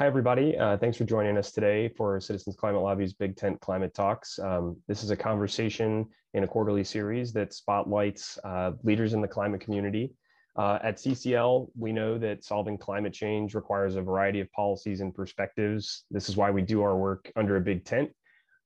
Hi, everybody. Uh, thanks for joining us today for Citizens Climate Lobby's Big Tent Climate Talks. Um, this is a conversation in a quarterly series that spotlights uh, leaders in the climate community. Uh, at CCL, we know that solving climate change requires a variety of policies and perspectives. This is why we do our work under a big tent.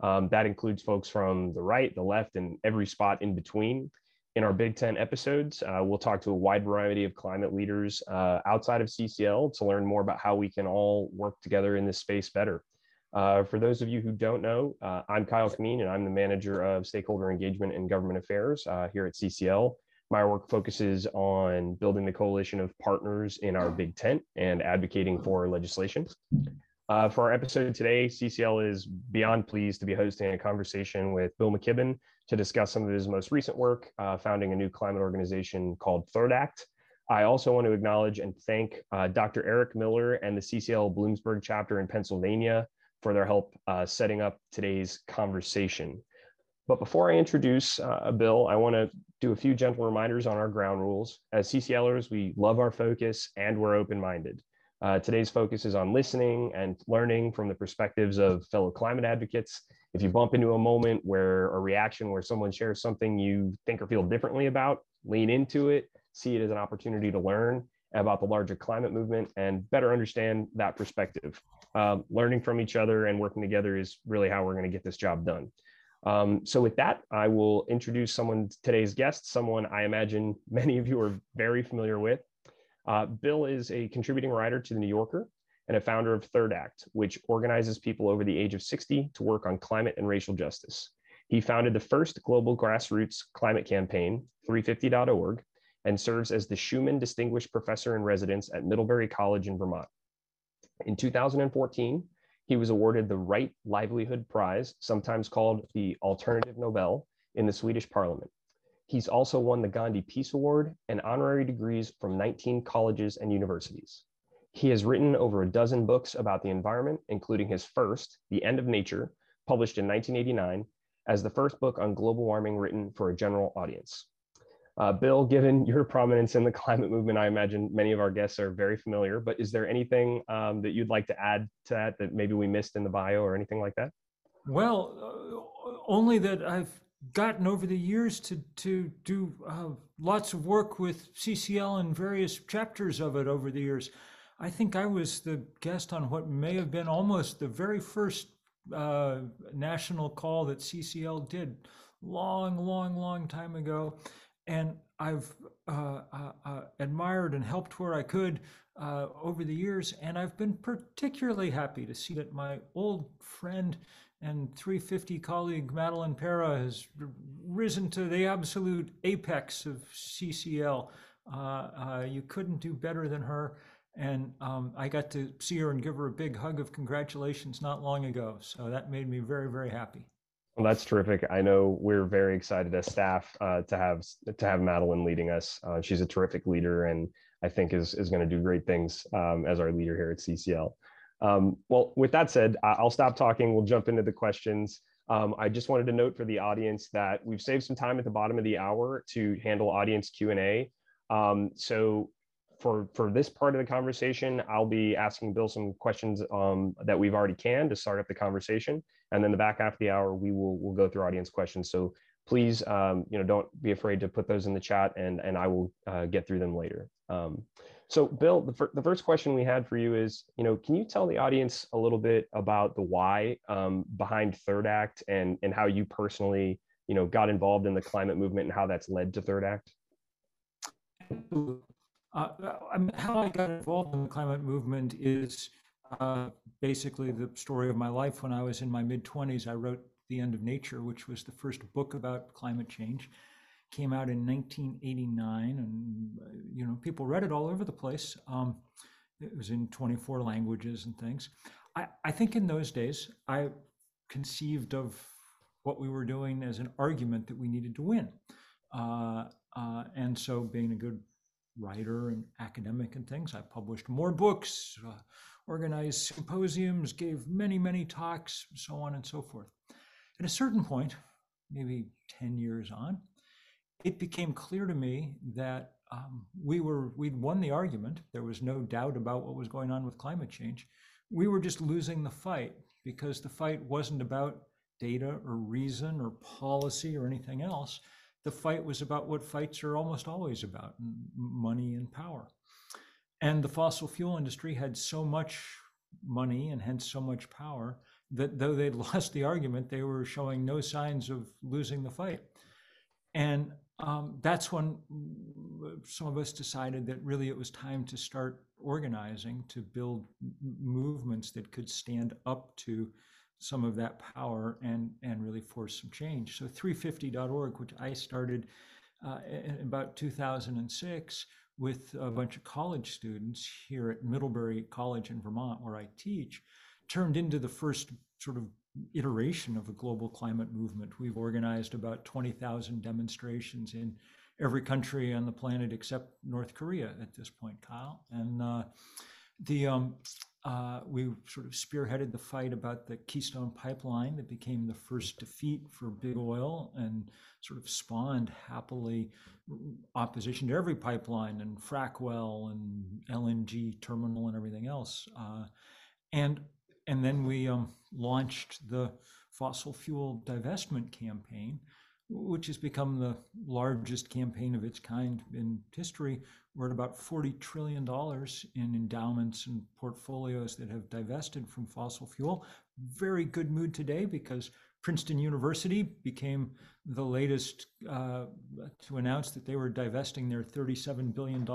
Um, that includes folks from the right, the left, and every spot in between. In our Big Tent episodes, uh, we'll talk to a wide variety of climate leaders uh, outside of CCL to learn more about how we can all work together in this space better. Uh, for those of you who don't know, uh, I'm Kyle Kameen and I'm the manager of stakeholder engagement and government affairs uh, here at CCL. My work focuses on building the coalition of partners in our Big Tent and advocating for legislation. Uh, for our episode today, CCL is beyond pleased to be hosting a conversation with Bill McKibben to discuss some of his most recent work, uh, founding a new climate organization called Third Act. I also want to acknowledge and thank uh, Dr. Eric Miller and the CCL Bloomsburg chapter in Pennsylvania for their help uh, setting up today's conversation. But before I introduce uh, Bill, I want to do a few gentle reminders on our ground rules. As CCLers, we love our focus and we're open-minded. Uh, today's focus is on listening and learning from the perspectives of fellow climate advocates. If you bump into a moment where a reaction where someone shares something you think or feel differently about, lean into it, see it as an opportunity to learn about the larger climate movement and better understand that perspective. Um, learning from each other and working together is really how we're going to get this job done. Um, so with that, I will introduce someone today's guest, someone I imagine many of you are very familiar with. Uh, Bill is a contributing writer to The New Yorker and a founder of Third Act, which organizes people over the age of 60 to work on climate and racial justice. He founded the first global grassroots climate campaign, 350.org, and serves as the Schumann Distinguished Professor in Residence at Middlebury College in Vermont. In 2014, he was awarded the Right Livelihood Prize, sometimes called the Alternative Nobel, in the Swedish parliament. He's also won the Gandhi Peace Award and honorary degrees from 19 colleges and universities. He has written over a dozen books about the environment, including his first, The End of Nature, published in 1989, as the first book on global warming written for a general audience. Uh, Bill, given your prominence in the climate movement, I imagine many of our guests are very familiar, but is there anything um, that you'd like to add to that that maybe we missed in the bio or anything like that? Well, uh, only that I've gotten over the years to to do uh, lots of work with CCL and various chapters of it over the years. I think I was the guest on what may have been almost the very first uh, national call that CCL did, long, long, long time ago, and I've uh, uh, uh, admired and helped where I could uh, over the years, and I've been particularly happy to see that my old friend and 350 colleague Madeleine Para has risen to the absolute apex of CCL. Uh, you couldn't do better than her. And um, I got to see her and give her a big hug of congratulations not long ago. So that made me very, very happy. Well, that's terrific. I know we're very excited as staff uh, to have to have Madeleine leading us. Uh, she's a terrific leader, and I think is is going to do great things um, as our leader here at CCL. Um, well, with that said, I'll stop talking. We'll jump into the questions. Um, I just wanted to note for the audience that we've saved some time at the bottom of the hour to handle audience Q&A. Um, so for, for this part of the conversation, I'll be asking Bill some questions um, that we've already canned to start up the conversation. And then the back half of the hour, we will we'll go through audience questions. So please, um, you know, don't be afraid to put those in the chat and, and I will uh, get through them later. Um, so Bill, the, fir the first question we had for you is, you know, can you tell the audience a little bit about the why um, behind Third Act and, and how you personally, you know, got involved in the climate movement and how that's led to Third Act? Uh, I mean, how I got involved in the climate movement is uh, basically the story of my life. When I was in my mid 20s, I wrote The End of Nature, which was the first book about climate change came out in 1989, and uh, you know people read it all over the place. Um, it was in 24 languages and things. I, I think in those days I conceived of what we were doing as an argument that we needed to win, uh, uh, and so being a good writer and academic and things, I published more books, uh, organized symposiums, gave many many talks, so on and so forth. At a certain point, maybe 10 years on, it became clear to me that um, we were we'd won the argument. There was no doubt about what was going on with climate change. we were just losing the fight because the fight wasn't about data or reason or policy or anything else. The fight was about what fights are almost always about money and power. And the fossil fuel industry had so much money and hence so much power that though they'd lost the argument, they were showing no signs of losing the fight. And um, that's when some of us decided that really it was time to start organizing to build movements that could stand up to some of that power and and really force some change. So 350.org, which I started uh, in about 2006 with a bunch of college students here at Middlebury College in Vermont, where I teach, turned into the first sort of iteration of a global climate movement. We've organized about 20,000 demonstrations in every country on the planet except North Korea at this point, Kyle. And uh, the um, uh, we sort of spearheaded the fight about the Keystone Pipeline that became the first defeat for big oil and sort of spawned happily opposition to every pipeline and frac well and LNG terminal and everything else. Uh, and and then we um, launched the fossil fuel divestment campaign, which has become the largest campaign of its kind in history. We're at about $40 trillion in endowments and portfolios that have divested from fossil fuel. Very good mood today because Princeton University became the latest uh, to announce that they were divesting their $37 billion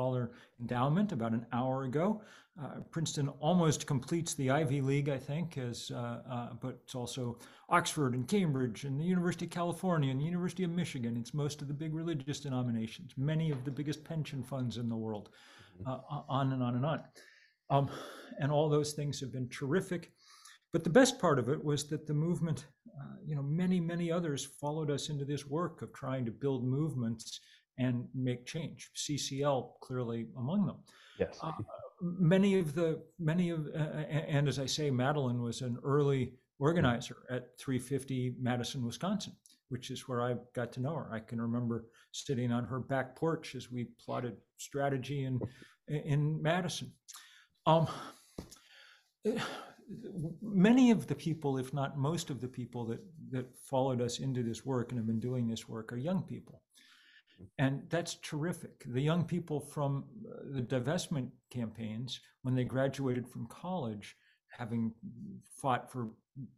endowment about an hour ago. Uh, Princeton almost completes the Ivy League, I think, as, uh, uh, but it's also Oxford and Cambridge and the University of California and the University of Michigan. It's most of the big religious denominations, many of the biggest pension funds in the world, mm-hmm. uh, on and on and on. Um, and all those things have been terrific. But the best part of it was that the movement, uh, you know, many, many others followed us into this work of trying to build movements and make change. CCL clearly among them. Yes. Uh, many of the many of uh, and as I say, Madeleine was an early organizer at 350 Madison, Wisconsin, which is where I got to know her. I can remember sitting on her back porch as we plotted strategy in in Madison. Um, many of the people, if not most of the people that that followed us into this work and have been doing this work, are young people. And that's terrific. The young people from uh, the divestment campaigns, when they graduated from college, having fought for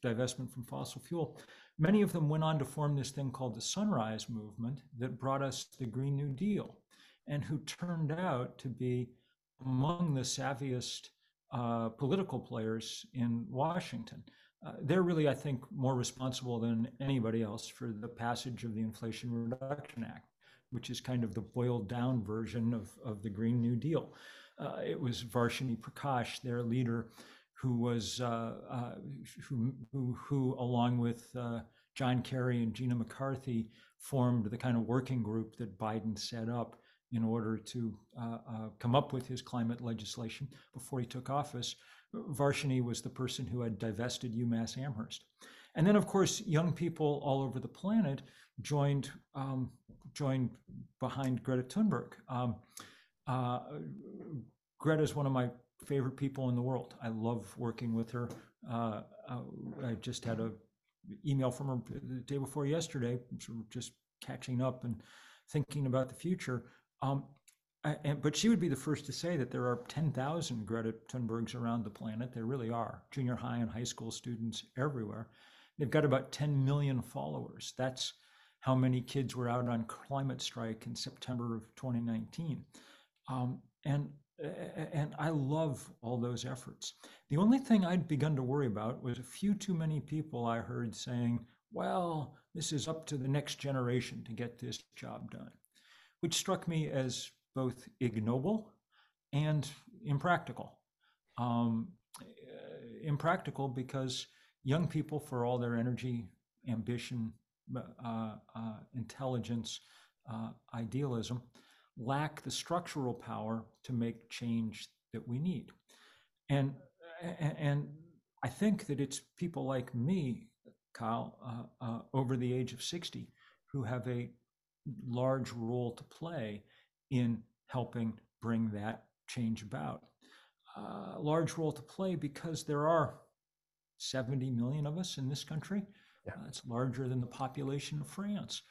divestment from fossil fuel, many of them went on to form this thing called the Sunrise Movement that brought us the Green New Deal, and who turned out to be among the savviest uh, political players in Washington. Uh, they're really, I think, more responsible than anybody else for the passage of the Inflation Reduction Act which is kind of the boiled down version of, of the Green New Deal. Uh, it was Varshini Prakash, their leader, who was uh, uh, who, who, who, along with John Kerry and Gina McCarthy, formed the kind of working group that Biden set up in order to uh, uh, come up with his climate legislation before he took office. Varshini was the person who had divested UMass Amherst. And then, of course, young people all over the planet joined um, joined behind Greta Thunberg. Um, uh, Greta is one of my favorite people in the world. I love working with her. Uh, uh I just had a email from her the day before yesterday, just catching up and thinking about the future. Um, I, and, but she would be the first to say that there are 10,000 Greta Thunbergs around the planet. There really are, junior high and high school students everywhere. They've got about 10 million followers. That's how many kids were out on climate strike in September of 2019. Um, and and I love all those efforts. The only thing I'd begun to worry about was a few too many people I heard saying, well, this is up to the next generation to get this job done, which struck me as both ignoble and impractical. Um, impractical because young people, for all their energy, ambition, uh, uh, intelligence, uh, idealism, lack the structural power to make change that we need. And, and I think that it's people like me, Kyle, uh, uh, over the age of 60, who have a large role to play in helping bring that change about. a large role to play because there are 70 million of us in this country. Yeah. Uh, it's larger than the population of France.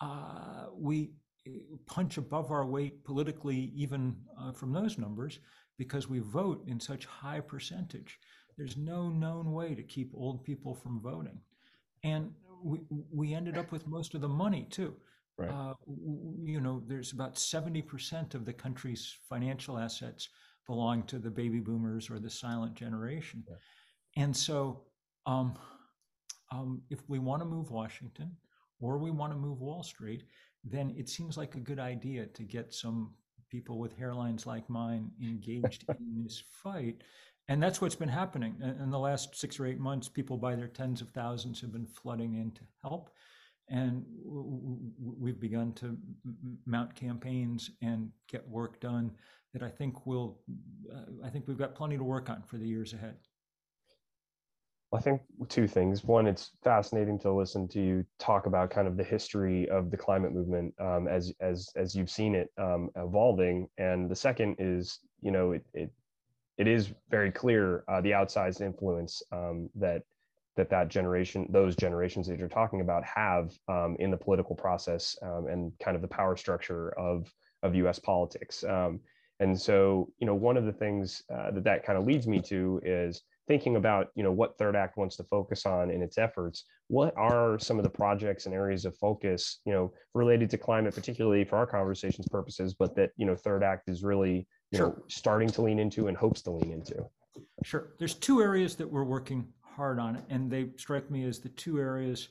Uh, we uh, punch above our weight politically, even uh, from those numbers, because we vote in such high percentage. There's no known way to keep old people from voting. And we, we ended up with most of the money too. Right. Uh, you know, there's about 70% of the country's financial assets belong to the baby boomers or the silent generation. Yeah. And so, um, um, if we want to move Washington or we want to move Wall Street, then it seems like a good idea to get some people with hairlines like mine engaged in this fight. And that's what's been happening. In the last six or eight months, people by their tens of thousands have been flooding in to help. And we've begun to mount campaigns and get work done that I think will, uh, I think we've got plenty to work on for the years ahead. I think two things. One, it's fascinating to listen to you talk about kind of the history of the climate movement um, as as as you've seen it um, evolving. And the second is, you know, it it, it is very clear uh, the outsized influence um, that that that generation, those generations that you're talking about, have um, in the political process um, and kind of the power structure of of U.S. politics. Um, and so, you know, one of the things uh, that that kind of leads me to is thinking about you know what third act wants to focus on in its efforts what are some of the projects and areas of focus you know related to climate particularly for our conversations purposes but that you know third act is really you sure. know starting to lean into and hopes to lean into sure there's two areas that we're working hard on it. and they strike me as the two areas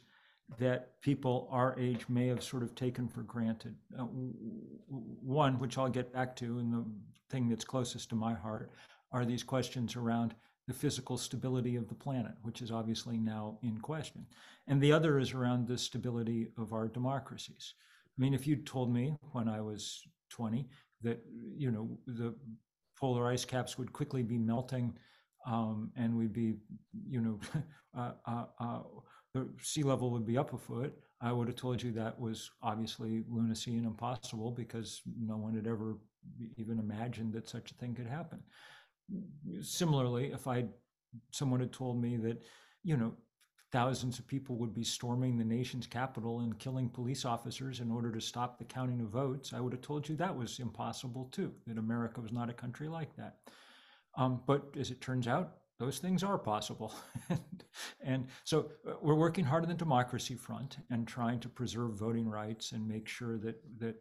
that people our age may have sort of taken for granted uh, one which i'll get back to and the thing that's closest to my heart are these questions around the physical stability of the planet, which is obviously now in question. And the other is around the stability of our democracies. I mean, if you'd told me when I was 20 that, you know, the polar ice caps would quickly be melting um, and we'd be, you know, uh, uh, uh, the sea level would be up a foot, I would have told you that was obviously lunacy and impossible because no one had ever even imagined that such a thing could happen similarly, if I someone had told me that, you know, thousands of people would be storming the nation's capital and killing police officers in order to stop the counting of votes, I would have told you that was impossible too, that America was not a country like that. Um, but as it turns out, those things are possible. and so uh, we're working hard on the democracy front and trying to preserve voting rights and make sure that, that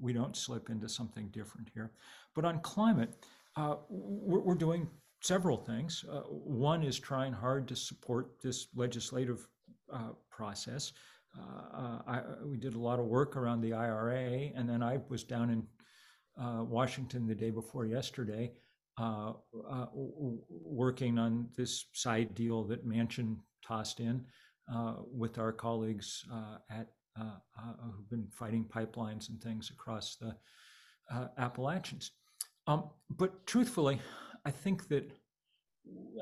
we don't slip into something different here. But on climate, uh, we're, we're, doing several things. Uh, one is trying hard to support this legislative uh, process. Uh, I, we did a lot of work around the IRA, and then I was down in uh, Washington the day before yesterday, uh, working on this side deal that Manchin tossed in with our colleagues at who've been fighting pipelines and things across the Appalachians. Um, but truthfully, I think that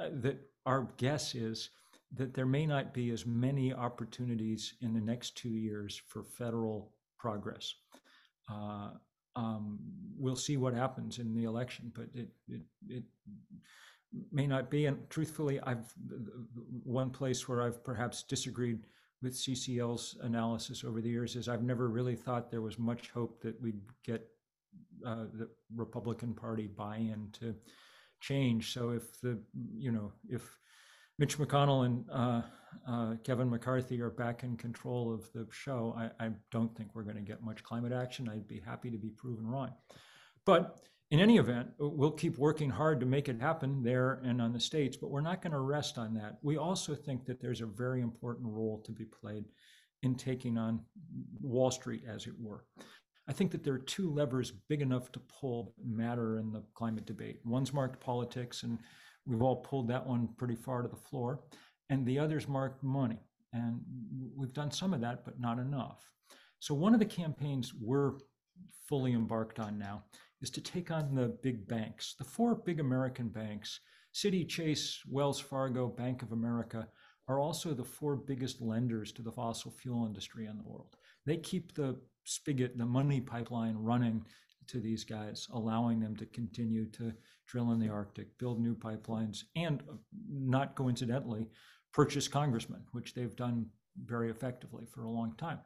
uh, that our guess is that there may not be as many opportunities in the next two years for federal progress. Uh, um, we'll see what happens in the election, but it, it, it may not be. And truthfully, I've one place where I've perhaps disagreed with CCL's analysis over the years is I've never really thought there was much hope that we'd get uh, the Republican Party buy-in to change. So if the you know if Mitch McConnell and uh, uh, Kevin McCarthy are back in control of the show, I, I don't think we're going to get much climate action. I'd be happy to be proven wrong. But in any event, we'll keep working hard to make it happen there and on the states, but we're not going to rest on that. We also think that there's a very important role to be played in taking on Wall Street, as it were. I think that there are two levers big enough to pull that matter in the climate debate. One's marked politics, and we've all pulled that one pretty far to the floor, and the other's marked money. And we've done some of that, but not enough. So, one of the campaigns we're fully embarked on now is to take on the big banks. The four big American banks, Citi, Chase, Wells Fargo, Bank of America, are also the four biggest lenders to the fossil fuel industry in the world. They keep the spigot, the money pipeline running to these guys, allowing them to continue to drill in the Arctic, build new pipelines, and uh, not coincidentally, purchase congressmen, which they've done very effectively for a long time.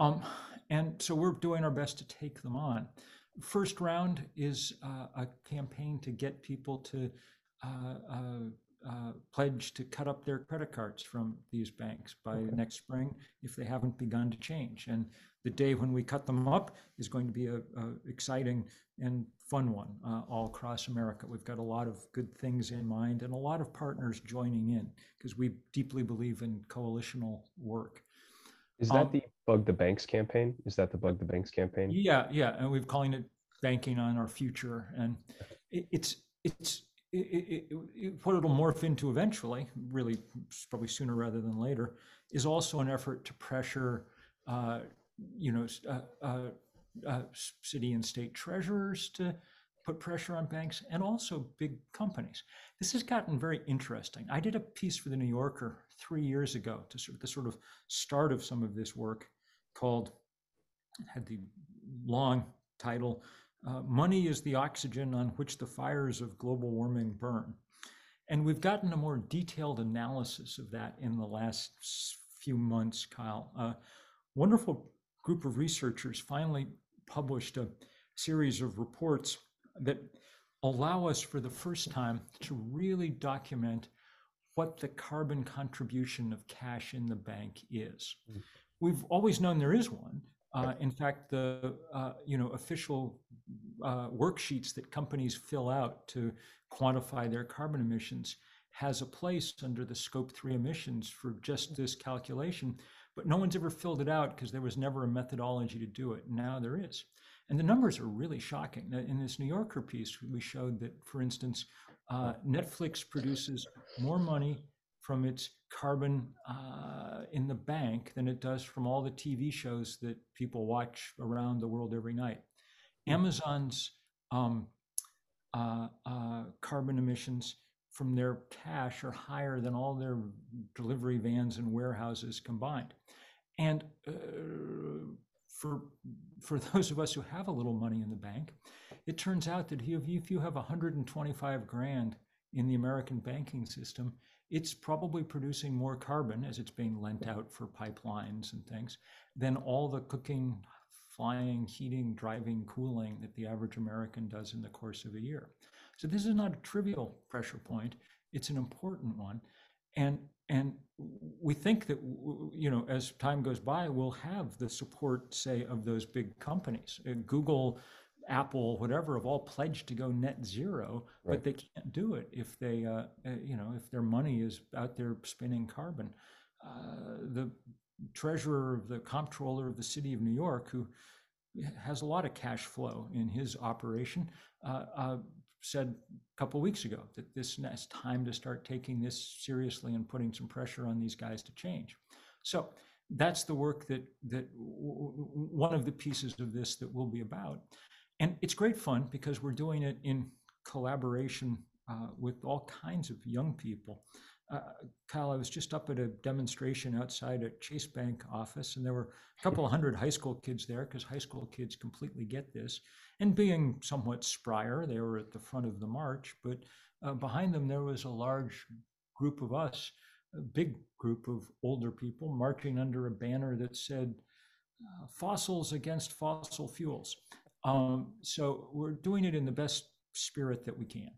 Um, and so we're doing our best to take them on. First round is uh, a campaign to get people to uh, uh, uh, pledge to cut up their credit cards from these banks by okay. next spring if they haven't begun to change. And the day when we cut them up is going to be a, a exciting and fun one uh, all across America. We've got a lot of good things in mind and a lot of partners joining in because we deeply believe in coalitional work. Is that um, the Bug the Banks campaign? Is that the Bug the Banks campaign? Yeah, yeah, and we're calling it banking on our future, and it, it's it's it, it, it, what it'll morph into eventually, really probably sooner rather than later, is also an effort to pressure, uh, you know, uh, uh, uh, city and state treasurers to put pressure on banks and also big companies. This has gotten very interesting. I did a piece for the New Yorker three years ago to sort of the sort of start of some of this work called, had the long title, uh, Money is the Oxygen on Which the Fires of Global Warming Burn. And we've gotten a more detailed analysis of that in the last few months, Kyle. A wonderful group of researchers finally published a series of reports that allow us for the first time to really document what the carbon contribution of cash in the bank is. Mm. We've always known there is one. Uh, in fact, the uh, you know official uh, worksheets that companies fill out to quantify their carbon emissions has a place under the scope three emissions for just this calculation, but no one's ever filled it out because there was never a methodology to do it. Now there is. And the numbers are really shocking. In this New Yorker piece, we showed that, for instance, uh, Netflix produces more money from its carbon uh, in the bank than it does from all the TV shows that people watch around the world every night. Hmm. Amazon's um, uh, uh, carbon emissions from their cash are higher than all their delivery vans and warehouses combined. And uh, for for those of us who have a little money in the bank, it turns out that if you have 125 grand in the American banking system, it's probably producing more carbon as it's being lent out for pipelines and things than all the cooking, flying, heating, driving, cooling that the average American does in the course of a year. So this is not a trivial pressure point. It's an important one. And and we think that you know as time goes by we'll have the support say of those big companies uh, google apple whatever have all pledged to go net zero right. but they can't do it if they uh, uh, you know if their money is out there spinning carbon uh, the treasurer of the comptroller of the city of new york who has a lot of cash flow in his operation uh, uh, said a couple weeks ago that this is time to start taking this seriously and putting some pressure on these guys to change. So that's the work that that one of the pieces of this that will be about, and it's great fun because we're doing it in collaboration uh, with all kinds of young people. Uh, Kyle, I was just up at a demonstration outside a Chase Bank office, and there were a couple of hundred high school kids there because high school kids completely get this. And being somewhat sprier, they were at the front of the march, but uh, behind them there was a large group of us, a big group of older people marching under a banner that said, uh, Fossils against fossil fuels. Um, so we're doing it in the best spirit that we can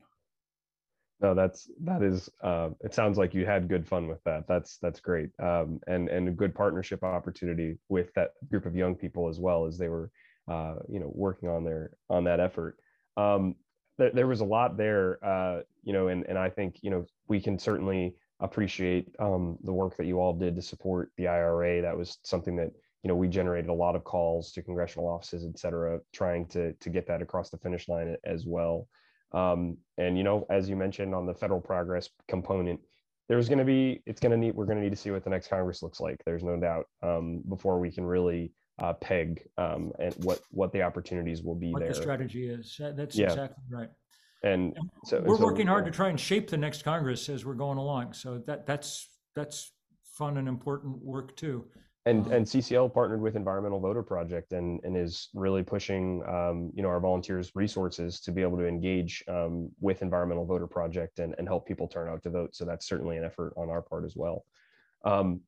no that's that is uh, it sounds like you had good fun with that. That's that's great. Um, and and a good partnership opportunity with that group of young people as well as they were uh, you know working on their on that effort. Um, there, there was a lot there uh, you know and and i think you know we can certainly appreciate um, the work that you all did to support the ira that was something that you know we generated a lot of calls to congressional offices et cetera trying to to get that across the finish line as well um, and you know, as you mentioned on the federal progress component, there's going to be it's going to need we're going to need to see what the next Congress looks like. There's no doubt um, before we can really uh, peg um, and what what the opportunities will be what there. the strategy is. That's yeah. exactly right. And, and so we're so, working hard to try and shape the next Congress as we're going along. So that that's that's fun and important work too. And Um, and CCL partnered with Environmental Voter Project and and is really pushing um, you know our volunteers resources to be able to engage um, with Environmental Voter Project and, and help people turn out to vote. So that's certainly an effort on our part as well. Um,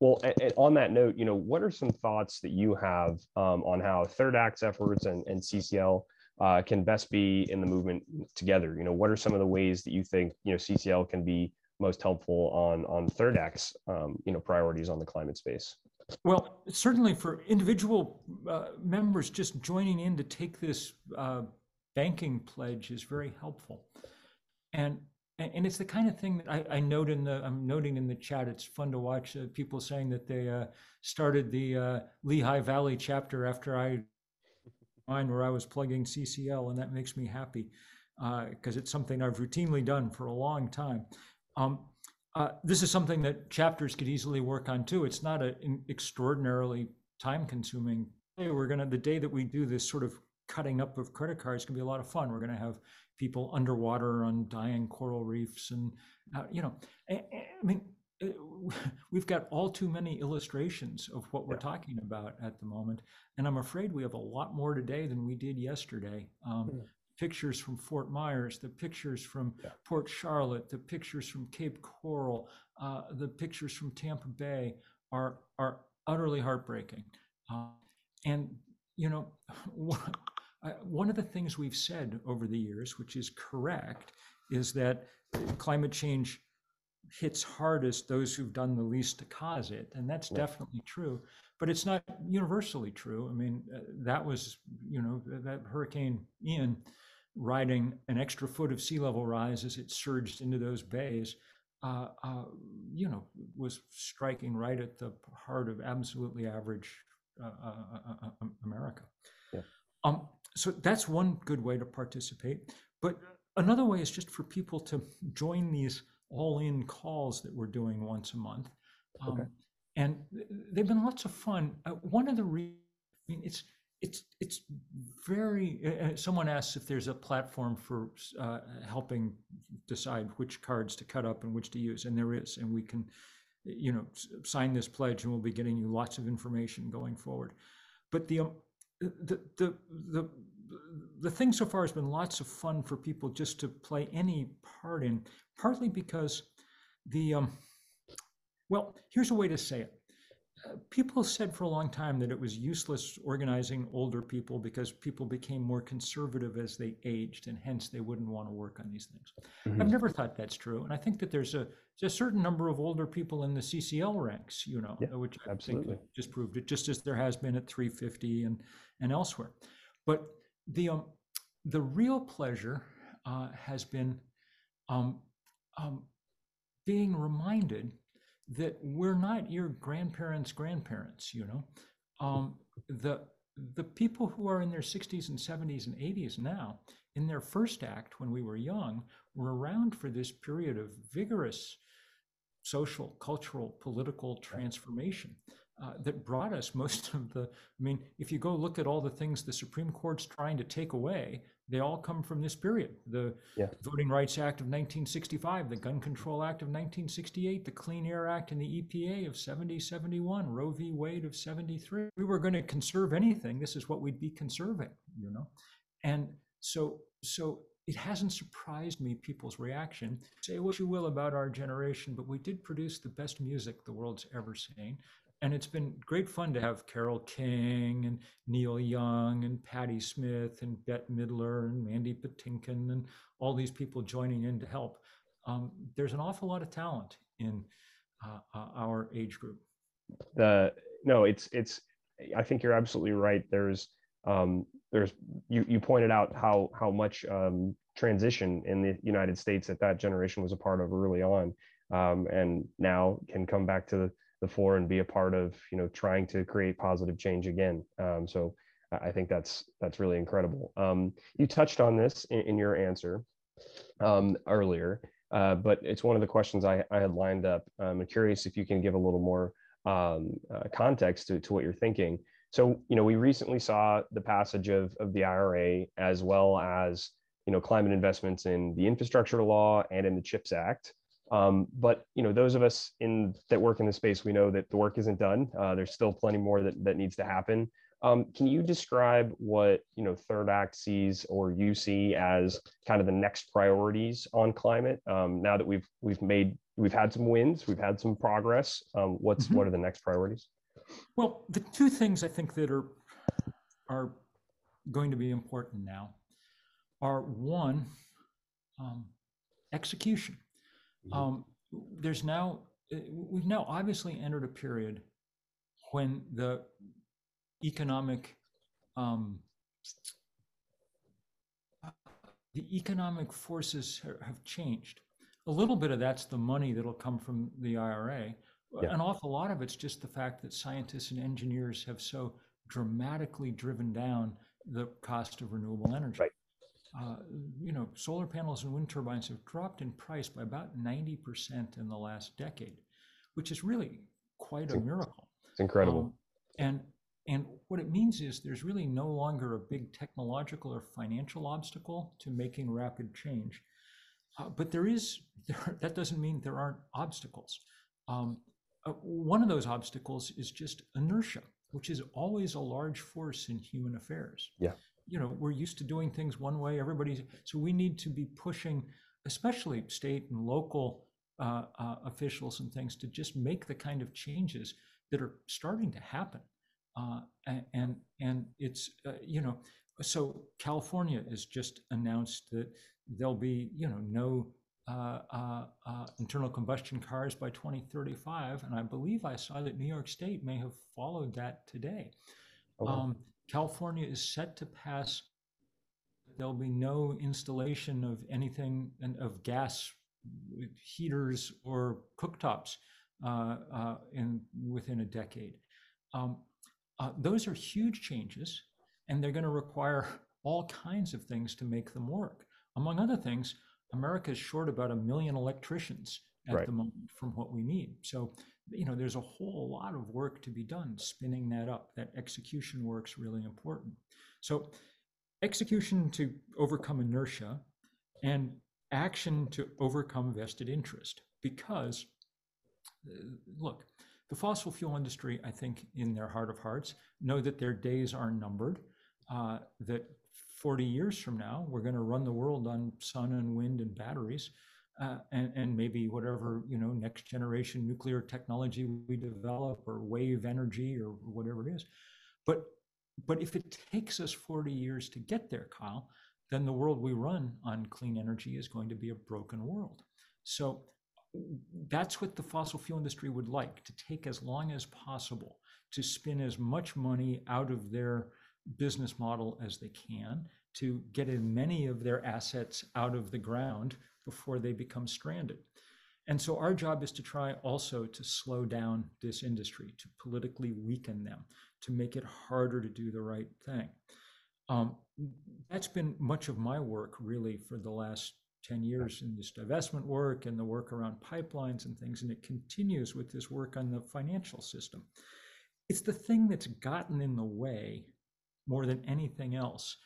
well, on that note, you know, what are some thoughts that you have um, on how Third Act's efforts and, and CCL uh, can best be in the movement together? You know, what are some of the ways that you think you know CCL can be most helpful on on Third Act's um, you know priorities on the climate space? Well, certainly for individual uh, members, just joining in to take this uh, banking pledge is very helpful. And and it's the kind of thing that I, I note in the I'm noting in the chat. It's fun to watch uh, people saying that they uh, started the uh, Lehigh Valley chapter after I mine where I was plugging CCL, and that makes me happy because it's something I've routinely done for a long time. Um, uh, this is something that chapters could easily work on too. It's not an extraordinarily time-consuming. Hey, we're gonna the day that we do this sort of cutting up of credit cards can be a lot of fun. We're gonna have people underwater on dying coral reefs, and uh, you know, I, I mean, uh, we've got all too many illustrations of what we're Yeah. talking about at the moment, and I'm afraid we have a lot more today than we did yesterday. Um, Mm. Pictures from Fort Myers, the pictures from Yeah. Port Charlotte, the pictures from Cape Coral, uh, the pictures from Tampa Bay are are utterly heartbreaking. Uh, and you know, one of the things we've said over the years, which is correct, is that climate change hits hardest those who've done the least to cause it, and that's Yeah. definitely true. But it's not universally true. I mean, uh, that was you know that Hurricane Ian riding an extra foot of sea level rise as it surged into those bays, uh, uh, you know, was striking right at the heart of absolutely average uh, uh, uh, uh, uh, America. Yeah. Um, so that's one good way to participate. But another way is just for people to join these all-in calls that we're doing once a month. Um, Okay. And they've been lots of fun. Uh, one of the re- I mean, it's it's it's very. Uh, someone asks if there's a platform for uh, helping decide which cards to cut up and which to use, and there is, and we can, you know, sign this pledge, and we'll be getting you lots of information going forward. But the um, the the the the thing so far has been lots of fun for people just to play any part in, partly because the um, well, here's a way to say it. People said for a long time that it was useless organizing older people because people became more conservative as they aged, and hence they wouldn't want to work on these things. I've Mhm. never thought that's true, and I think that there's a there's a certain number of older people in the CCL ranks, you know, Yeah, which I absolutely. think just proved it, just as there has been at 350 and and elsewhere. But the um, the real pleasure uh, has been um, um, being reminded that we're not your grandparents' grandparents. You know, um, the the people who are in their 60s and 70s and 80s now, in their first act when we were young, were around for this period of vigorous social, cultural, political transformation uh, that brought us most of the. I mean, if you go look at all the things the Supreme Court's trying to take away, they all come from this period. The Yeah. Voting Rights Act of 1965, the Gun Control Act of 1968, the Clean Air Act and the EPA of 70, 71, Roe v. Wade of 73. We were going to conserve anything. This is what we'd be conserving, you know? And so, so it hasn't surprised me people's reaction. Say what you will about our generation, but we did produce the best music the world's ever seen. And it's been great fun to have Carole King and Neil Young and Patti Smith and Bette Midler and Mandy Patinkin and all these people joining in to help. Um, there's an awful lot of talent in uh, uh, our age group. the no it's it's i think you're absolutely right there's um there's you you pointed out how how much um transition in the united states that that generation was a part of early on um and now can come back to the, fore and be a part of you know trying to create positive change again um so i I think that's that's really incredible um you touched on this in, in your answer um earlier uh, but it's one of the questions I, I had lined up. Um, I'm curious if you can give a little more um, uh, context to, to what you're thinking. So, you know, we recently saw the passage of, of the IRA as well as, you know, climate investments in the infrastructure law and in the CHIPS Act. Um, but you know, those of us in that work in the space, we know that the work isn't done. Uh, there's still plenty more that, that needs to happen. Um, can you describe what you know Third Act sees or you see as kind of the next priorities on climate? Um, now that we've we've made we've had some wins, we've had some progress. Um, what's mm-hmm. what are the next priorities? Well, the two things I think that are are going to be important now are one um, execution. Mm-hmm. Um, there's now uh, we've now obviously entered a period when the economic um, the economic forces have changed. A little bit of that's the money that'll come from the IRA. Yeah. An awful lot of it's just the fact that scientists and engineers have so dramatically driven down the cost of renewable energy. Right. Uh, you know, solar panels and wind turbines have dropped in price by about 90% in the last decade, which is really quite a miracle. It's incredible. Um, and and what it means is there's really no longer a big technological or financial obstacle to making rapid change. Uh, but there is, there, that doesn't mean there aren't obstacles. Um, uh, one of those obstacles is just inertia, which is always a large force in human affairs. Yeah. You know, we're used to doing things one way, everybody's, so we need to be pushing, especially state and local uh, uh officials and things, to just make the kind of changes that are starting to happen. Uh, and and it's uh, you know so California has just announced that there'll be you know no uh, uh, uh internal combustion cars by 2035, and I believe I saw that New York State may have followed that today. Okay. Um, California is set to pass. There'll be no installation of anything and of gas heaters or cooktops uh, in within a decade. Um, uh, those are huge changes, and they're going to require all kinds of things to make them work. Among other things, America is short about a million electricians at right. the moment from what we need. So, you know, there's a whole lot of work to be done spinning that up. That execution work's really important. So, execution to overcome inertia and action to overcome vested interest. Because, uh, look, the fossil fuel industry, I think, in their heart of hearts, know that their days are numbered, uh, that 40 years from now, we're going to run the world on sun and wind and batteries. Uh, and, and maybe whatever you know next generation nuclear technology we develop or wave energy or whatever it is. But but if it takes us 40 years to get there kyle then the world we run on clean energy is going to be a broken world. So that's what the fossil fuel industry would like to take as long as possible to spin as much money out of their business model as they can to get as many of their assets out of the ground before they become stranded. And so our job is to try also to slow down this industry, to politically weaken them, to make it harder to do the right thing. Um, that's been much of my work really for the last 10 years in this divestment work and the work around pipelines and things, and it continues with this work on the financial system. It's the thing that's gotten in the way more than anything else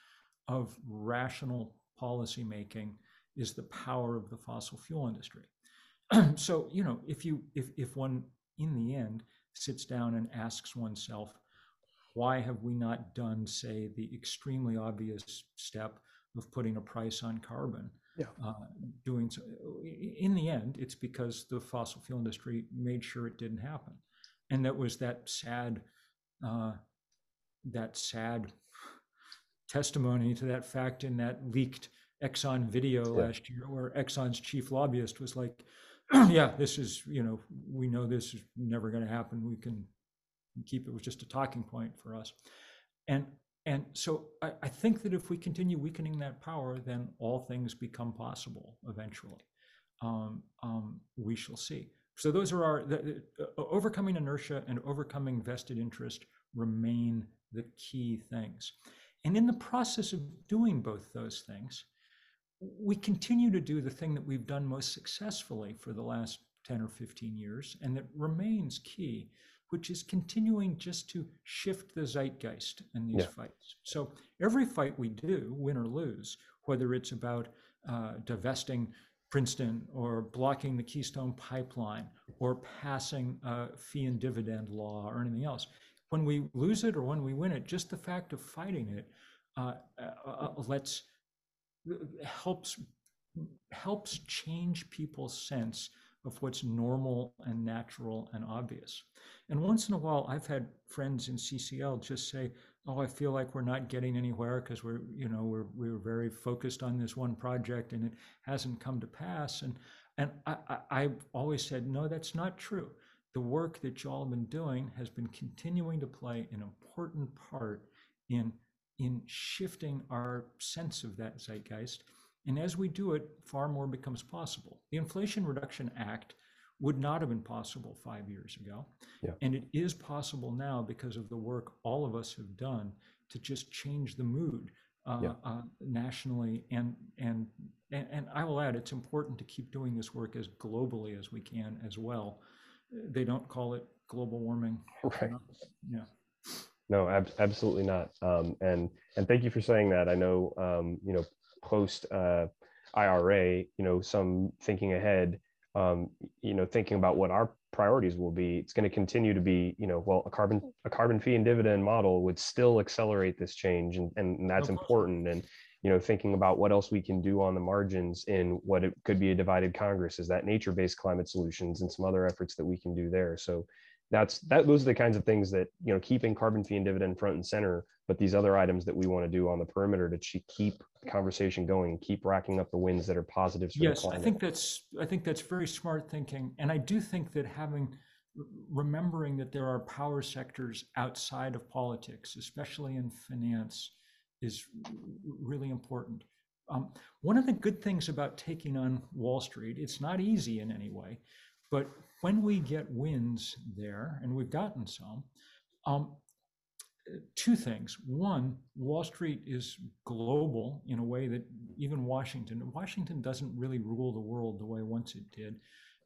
of rational policymaking is the power of the fossil fuel industry. so, you know, if you if if one in the end sits down and asks oneself, why have we not done, say, the extremely obvious step of putting a price on carbon? yeah. uh, doing so. In the end, it's because the fossil fuel industry made sure it didn't happen, and that was that sad, uh, that sad testimony to that fact in that leaked Exxon video yeah. last year, where Exxon's chief lobbyist was like, "Yeah, this is you know we know this is never going to happen. We can keep it was just a talking point for us." And and so I, I, think that if we continue weakening that power, then all things become possible eventually. Um, um, we shall see. So those are our the, uh, overcoming inertia and overcoming vested interest remain the key things. And in the process of doing both those things, we continue to do the thing that we've done most successfully for the last 10 or 15 years and that remains key, which is continuing just to shift the zeitgeist in these yeah. fights. So every fight we do, win or lose, whether it's about uh, divesting Princeton or blocking the Keystone Pipeline or passing a fee and dividend law or anything else. When we lose it or when we win it, just the fact of fighting it uh, uh, uh lets helps helps change people's sense of what's normal and natural and obvious. And once in a while, I've had friends in CCL just say, "Oh, I feel like we're not getting anywhere because we're, you know, we're we're very focused on this one project and it hasn't come to pass." And and I, I, I've always said, "No, that's not true. The work that y'all have been doing has been continuing to play an important part in in shifting our sense of that zeitgeist." And as we do it, far more becomes possible. The Inflation Reduction Act would not have been possible five years ago. Yeah. And it is possible now because of the work all of us have done to just change the mood uh, yeah. uh, nationally. And, and, and, and I will add, it's important to keep doing this work as globally as we can as well. They don't call it global warming. Right. Yeah. No, ab- absolutely not. Um, and and thank you for saying that. I know um, you know post uh, IRA, you know, some thinking ahead, um, you know, thinking about what our priorities will be. It's going to continue to be, you know, well, a carbon a carbon fee and dividend model would still accelerate this change, and and that's important. And you know, thinking about what else we can do on the margins in what it could be a divided Congress is that nature-based climate solutions and some other efforts that we can do there. So that's that those are the kinds of things that you know keeping carbon fee and dividend front and center but these other items that we want to do on the perimeter to keep the conversation going keep racking up the wins that are positives for yes i think that's i think that's very smart thinking and i do think that having remembering that there are power sectors outside of politics especially in finance is really important. Um, one of the good things about taking on wall street it's not easy in any way but when we get wins there, and we've gotten some, um, two things. One, Wall Street is global in a way that even Washington, Washington doesn't really rule the world the way once it did,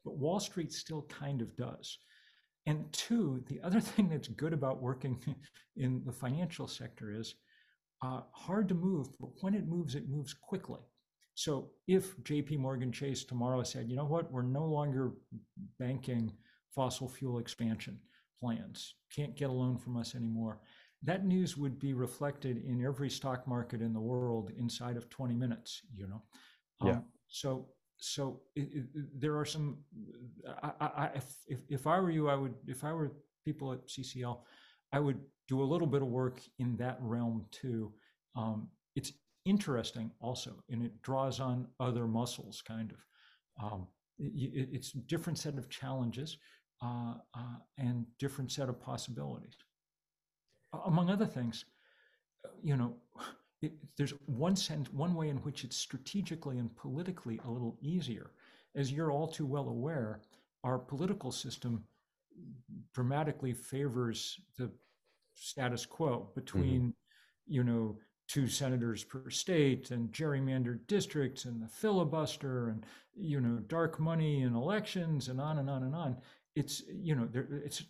but Wall Street still kind of does. And two, the other thing that's good about working in the financial sector is uh, hard to move, but when it moves, it moves quickly. So if JP Morgan Chase tomorrow said, you know what, we're no longer banking fossil fuel expansion plans, can't get a loan from us anymore, that news would be reflected in every stock market in the world inside of 20 minutes, you know? Yeah. Um, so so it, it, there are some I, I, if, if i were you i would if i were people at ccl i would do a little bit of work in that realm too um, it's interesting also, and it draws on other muscles, kind of. Um, it, it's a different set of challenges uh, uh, and different set of possibilities. Among other things, you know, it, there's one sense, one way in which it's strategically and politically a little easier. As you're all too well aware, our political system dramatically favors the status quo between, mm-hmm. you know, two senators per state and gerrymandered districts and the filibuster and you know dark money and elections and on and on and on it's you know there, it's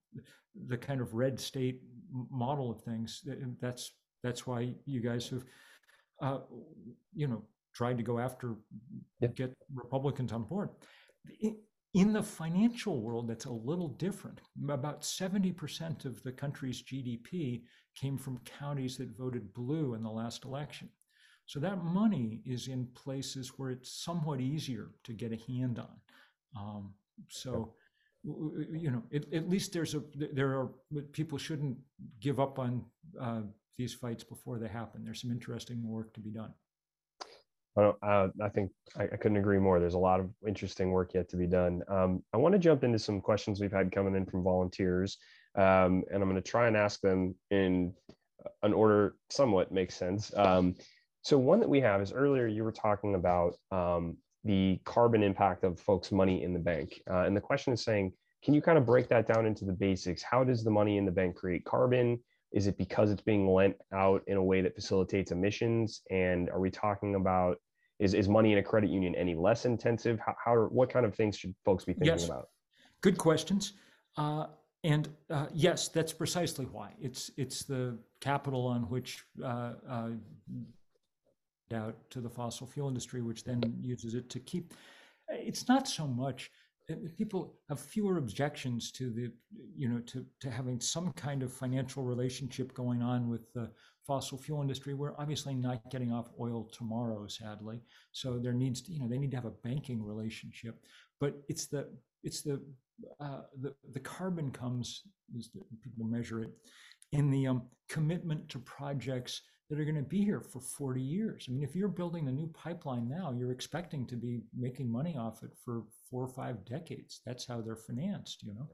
the kind of red state model of things that's that's why you guys have uh, you know tried to go after yeah. get republicans on board in the financial world, that's a little different. About 70% of the country's GDP came from counties that voted blue in the last election. So that money is in places where it's somewhat easier to get a hand on. Um, so, you know, at, at, least there's a there are people shouldn't give up on uh, these fights before they happen. There's some interesting work to be done. I, uh, I think I, I, couldn't agree more. There's a lot of interesting work yet to be done. Um, I want to jump into some questions we've had coming in from volunteers, um, and I'm going to try and ask them in an order somewhat makes sense. Um, so one that we have is earlier you were talking about um, the carbon impact of folks' money in the bank, uh, and the question is saying, can you kind of break that down into the basics? How does the money in the bank create carbon? Is it because it's being lent out in a way that facilitates emissions? And are we talking about is is money in a credit union any less intensive? How, how what kind of things should folks be thinking yes. about? Good questions. Uh, and uh, yes, that's precisely why. It's it's the capital on which uh, uh out to the fossil fuel industry, which then uses it to keep. It's not so much people have fewer objections to the you know to to having some kind of financial relationship going on with the fossil fuel industry. We're obviously not getting off oil tomorrow sadly. So there needs to you know they need to have a banking relationship. But it's the it's the uh, the the carbon comes as people measure it in the um, commitment to projects that are going to be here for 40 years. I mean, if you're building a new pipeline now, you're expecting to be making money off it for four or five decades. That's how they're financed, you know.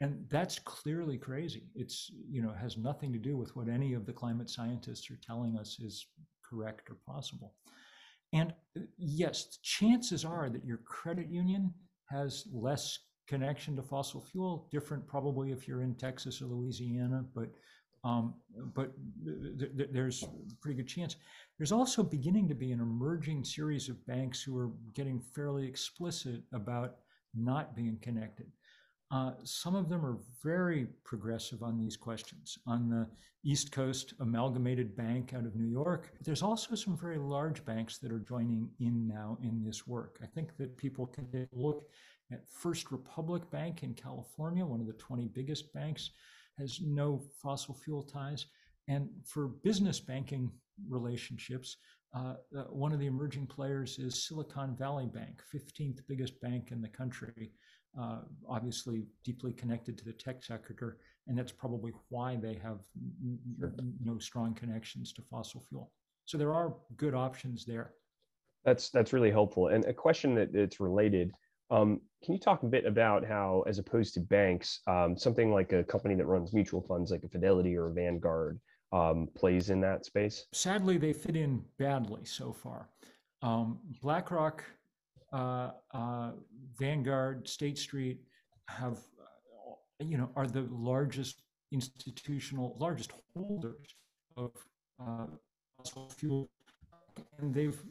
And that's clearly crazy. It's, you know, has nothing to do with what any of the climate scientists are telling us is correct or possible. And uh, yes, chances are that your credit union has less connection to fossil fuel, different probably if you're in Texas or Louisiana, but um, but th- th- there's a pretty good chance. There's also beginning to be an emerging series of banks who are getting fairly explicit about not being connected. Uh, some of them are very progressive on these questions. On the East Coast, Amalgamated Bank out of New York. There's also some very large banks that are joining in now in this work. I think that people can look at First Republic Bank in California, one of the 20 biggest banks has no fossil fuel ties. And for business banking relationships, uh, uh, one of the emerging players is Silicon Valley Bank, 15th biggest bank in the country, uh, obviously deeply connected to the tech sector. And that's probably why they have sure. no strong connections to fossil fuel. So there are good options there. That's that's really helpful. And a question that it's related um, can you talk a bit about how, as opposed to banks, um, something like a company that runs mutual funds like a Fidelity or a Vanguard um, plays in that space? Sadly, they fit in badly so far. Um, BlackRock, uh, uh, Vanguard, State Street have, uh, you know, are the largest institutional, largest holders of uh, fossil fuel, and they've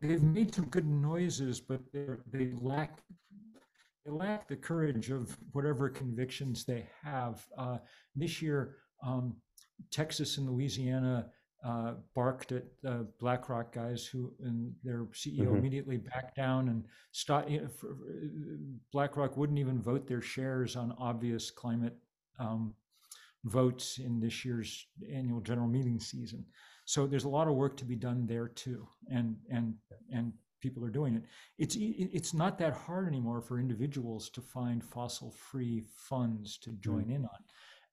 they've made some good noises, but they lack they lack the courage of whatever convictions they have. Uh, this year, um, Texas and Louisiana uh, barked at uh, BlackRock guys who and their CEO mm-hmm. immediately backed down and stopped. You know, for, BlackRock wouldn't even vote their shares on obvious climate um, votes in this year's annual general meeting season. So there's a lot of work to be done there too, and and and people are doing it. It's it's not that hard anymore for individuals to find fossil-free funds to join mm. in on.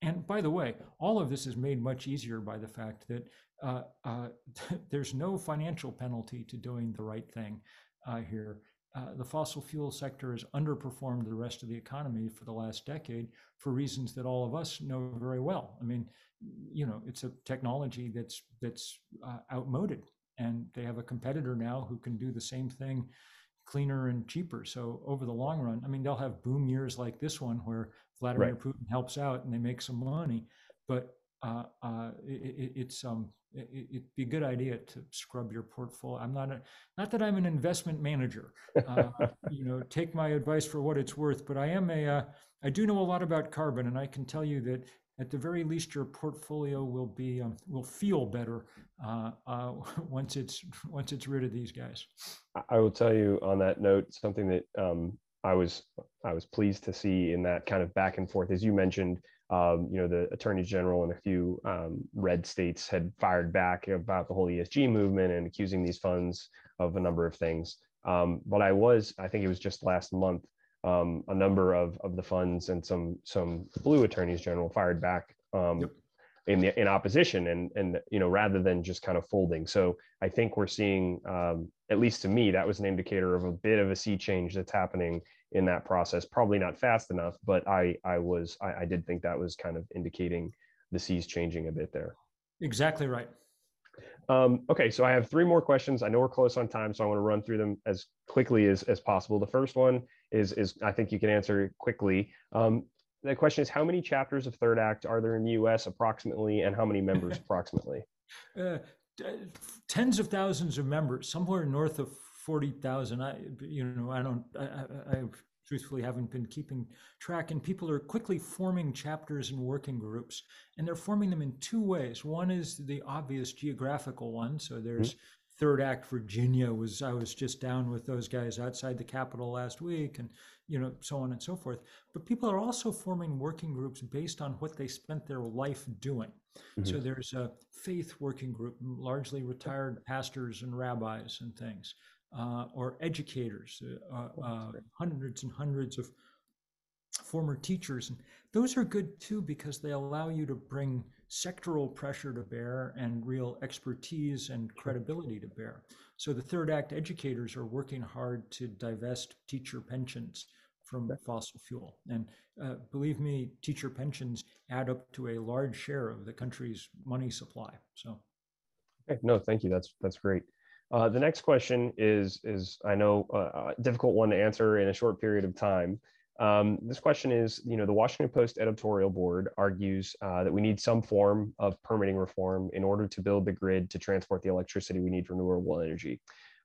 And by the way, all of this is made much easier by the fact that uh, uh, there's no financial penalty to doing the right thing uh, here. Uh, the fossil fuel sector has underperformed the rest of the economy for the last decade for reasons that all of us know very well. I mean, you know, it's a technology that's that's uh, outmoded, and they have a competitor now who can do the same thing cleaner and cheaper. So over the long run, I mean, they'll have boom years like this one where Vladimir right. Putin helps out and they make some money, but uh, uh, it, it's um, it, would be a good idea to scrub your portfolio. I'm not a, not that I'm an investment manager. Uh, you know, take my advice for what it's worth. But I am a, uh, I do know a lot about carbon, and I can tell you that at the very least, your portfolio will be um, will feel better uh, uh, once it's once it's rid of these guys. I will tell you on that note something that um, I was I was pleased to see in that kind of back and forth, as you mentioned um, you know, the attorneys general in a few um, red states had fired back about the whole ESG movement and accusing these funds of a number of things. Um, but I was, I think it was just last month, um, a number of, of the funds and some some blue attorneys general fired back um, yep. In the in opposition and and you know rather than just kind of folding. So I think we're seeing, um, at least to me, that was an indicator of a bit of a sea change that's happening in that process. Probably not fast enough, but I I was I, I did think that was kind of indicating the seas changing a bit there. Exactly right. Um, okay, so I have three more questions. I know we're close on time, so I want to run through them as quickly as, as possible. The first one is is I think you can answer quickly. Um, the question is, how many chapters of Third Act are there in the U.S. approximately, and how many members approximately? Uh, tens of thousands of members, somewhere north of forty thousand. I, you know, I don't. I, I, truthfully haven't been keeping track. And people are quickly forming chapters and working groups. And they're forming them in two ways. One is the obvious geographical one. So there's mm-hmm. Third Act Virginia was I was just down with those guys outside the Capitol last week, and you know so on and so forth. But people are also forming working groups based on what they spent their life doing. Mm-hmm. So there's a faith working group, largely retired pastors and rabbis and things, uh, or educators, uh, uh, hundreds and hundreds of former teachers, and those are good too because they allow you to bring sectoral pressure to bear and real expertise and credibility to bear. So the third act educators are working hard to divest teacher pensions from fossil fuel. And uh, believe me, teacher pensions add up to a large share of the country's money supply. So, okay, no, thank you. That's that's great. Uh, the next question is is I know uh, a difficult one to answer in a short period of time. Um, this question is, you know, the Washington Post editorial board argues uh, that we need some form of permitting reform in order to build the grid to transport the electricity we need for renewable energy.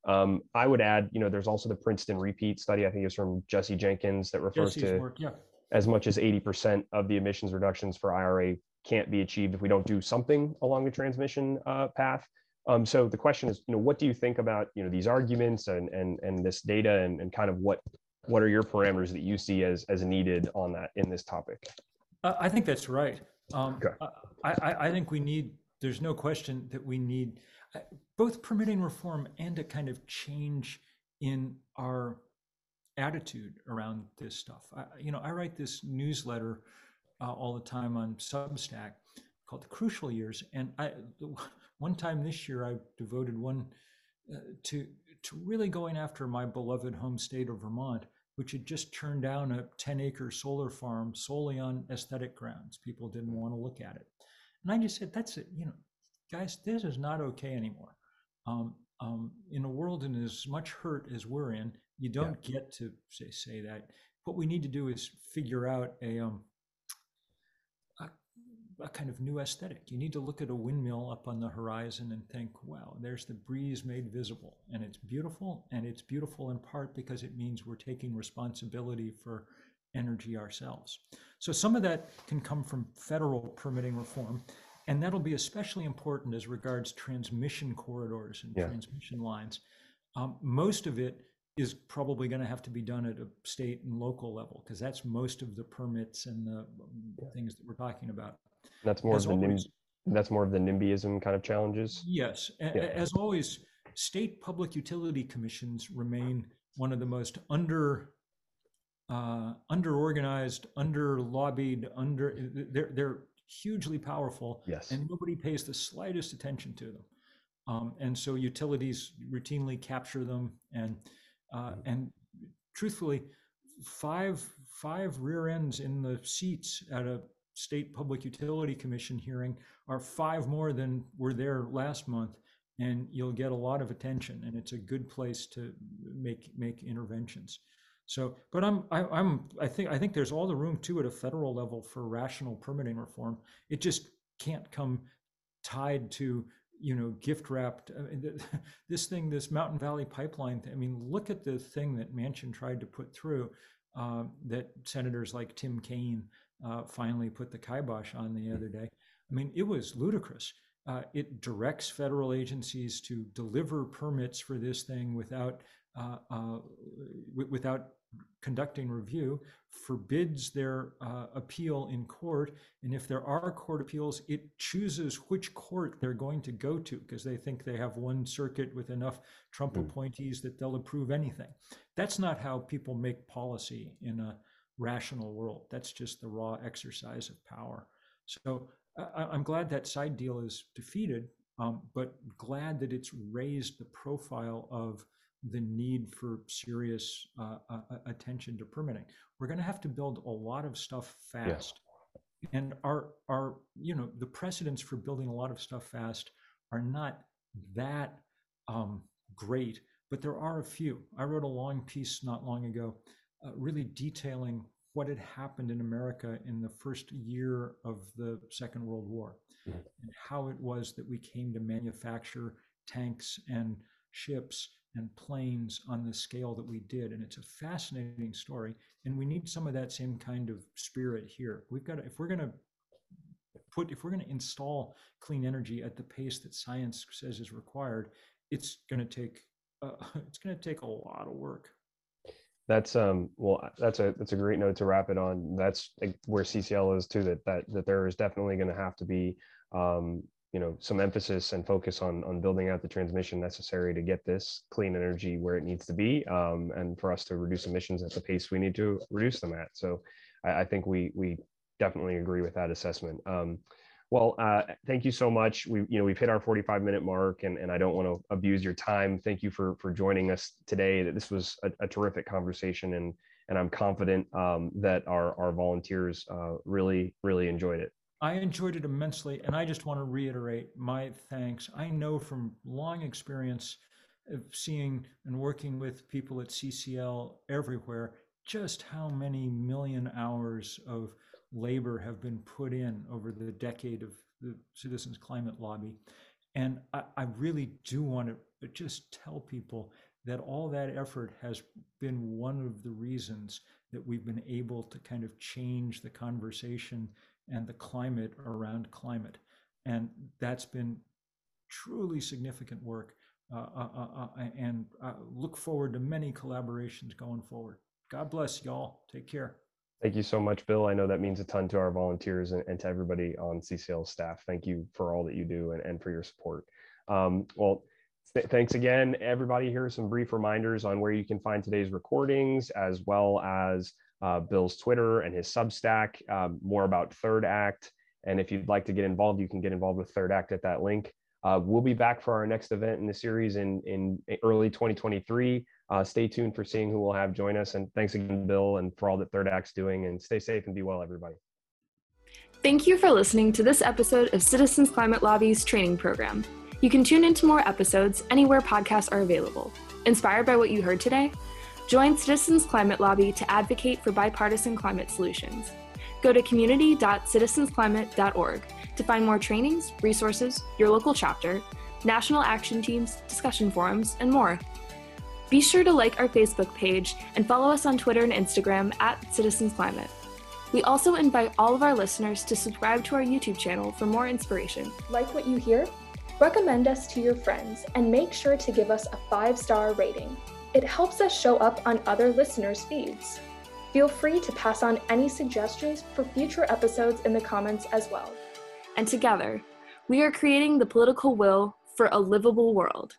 Um, I would add, you know, there's also the Princeton repeat study. I think it's from Jesse Jenkins that refers Jesse's to work, yeah. as much as 80% of the emissions reductions for IRA can't be achieved if we don't do something along the transmission uh, path. Um, so the question is, you know, what do you think about, you know, these arguments and and and this data and, and kind of what what are your parameters that you see as as needed on that in this topic? I think that's right. Um, okay. I, I, I think we need. There's no question that we need uh, both permitting reform and a kind of change in our attitude around this stuff. I, you know, I write this newsletter uh, all the time on Substack called the Crucial Years, and I one time this year I devoted one uh, to to really going after my beloved home state of Vermont which had just turned down a 10 acre solar farm solely on aesthetic grounds. People didn't want to look at it. And I just said, that's it. You know, guys, this is not okay anymore. Um, um, in a world in as much hurt as we're in, you don't yeah. get to say, say that. What we need to do is figure out a, um, a kind of new aesthetic. You need to look at a windmill up on the horizon and think, wow, there's the breeze made visible. And it's beautiful. And it's beautiful in part because it means we're taking responsibility for energy ourselves. So some of that can come from federal permitting reform. And that'll be especially important as regards transmission corridors and yeah. transmission lines. Um, most of it is probably going to have to be done at a state and local level because that's most of the permits and the yeah. things that we're talking about. That's more as of the always, that's more of the NIMBYism kind of challenges. Yes, yeah. as always, state public utility commissions remain one of the most under uh, under organized, under lobbied, under they're they're hugely powerful. Yes, and nobody pays the slightest attention to them. Um, and so utilities routinely capture them, and uh, mm-hmm. and truthfully, five five rear ends in the seats at a State Public Utility Commission hearing are five more than were there last month, and you'll get a lot of attention, and it's a good place to make make interventions. So, but I'm I, I'm I think I think there's all the room too at a federal level for rational permitting reform. It just can't come tied to you know gift wrapped I mean, this thing this mountain valley pipeline i mean look at the thing that Manchin tried to put through uh, that senators like tim kaine uh, finally put the kibosh on the other day. I mean, it was ludicrous. Uh, it directs federal agencies to deliver permits for this thing without uh, uh w- without conducting review, forbids their uh, appeal in court, and if there are court appeals, it chooses which court they're going to go to because they think they have one circuit with enough Trump mm. appointees that they'll approve anything. That's not how people make policy in a rational world. That's just the raw exercise of power. So I, am glad that side deal is defeated, um, but glad that it's raised the profile of the need for serious uh, uh, attention to permitting. We're going to have to build a lot of stuff fast. Yes. And our, our, you know, the precedents for building a lot of stuff fast are not that um, great, but there are a few. I wrote a long piece not long ago uh, really detailing what had happened in America in the first year of the Second World War mm-hmm. and how it was that we came to manufacture tanks and ships and planes on the scale that we did. And it's a fascinating story. And we need some of that same kind of spirit here. We've got to, if we're going to put, if we're going to install clean energy at the pace that science says is required, it's going to take, uh, it's going to take a lot of work. That's um well that's a that's a great note to wrap it on. That's where CCL is too. That that that there is definitely going to have to be um you know some emphasis and focus on on building out the transmission necessary to get this clean energy where it needs to be um, and for us to reduce emissions at the pace we need to reduce them at so i, I think we we definitely agree with that assessment um, well uh, thank you so much. We you know we've hit our 45 minute mark and, and i don't want to abuse your time. Thank you for for joining us today. That this was a, a terrific conversation and and i'm confident um, that our our volunteers uh, really really enjoyed it. I enjoyed it immensely, and I just want to reiterate my thanks. I know from long experience of seeing and working with people at CCL everywhere just how many million hours of labor have been put in over the decade of the Citizens Climate Lobby. And I, I really do want to just tell people that all that effort has been one of the reasons that we've been able to kind of change the conversation and the climate around climate. And that's been truly significant work. Uh, uh, uh, uh and look forward to many collaborations going forward. God bless y'all. Take care. Thank you so much, Bill. I know that means a ton to our volunteers and, and to everybody on CCL staff. Thank you for all that you do and, and for your support. Um, well, th thanks again, everybody. Here are some brief reminders on where you can find today's recordings, as well as uh, Bill's Twitter and his Substack, um, more about Third Act. And if you'd like to get involved, you can get involved with Third Act at that link. Uh, we'll be back for our next event in the series in, in early 2023. Uh, stay tuned for seeing who we'll have join us. And thanks again, Bill, and for all that Third Act's doing. And stay safe and be well, everybody. Thank you for listening to this episode of Citizens Climate Lobby's training program. You can tune into more episodes anywhere podcasts are available. Inspired by what you heard today? Join Citizens Climate Lobby to advocate for bipartisan climate solutions. Go to community.citizensclimate.org to find more trainings, resources, your local chapter, national action teams, discussion forums, and more. Be sure to like our Facebook page and follow us on Twitter and Instagram at Citizens Climate. We also invite all of our listeners to subscribe to our YouTube channel for more inspiration. Like what you hear? Recommend us to your friends and make sure to give us a five star rating. It helps us show up on other listeners' feeds. Feel free to pass on any suggestions for future episodes in the comments as well. And together, we are creating the political will for a livable world.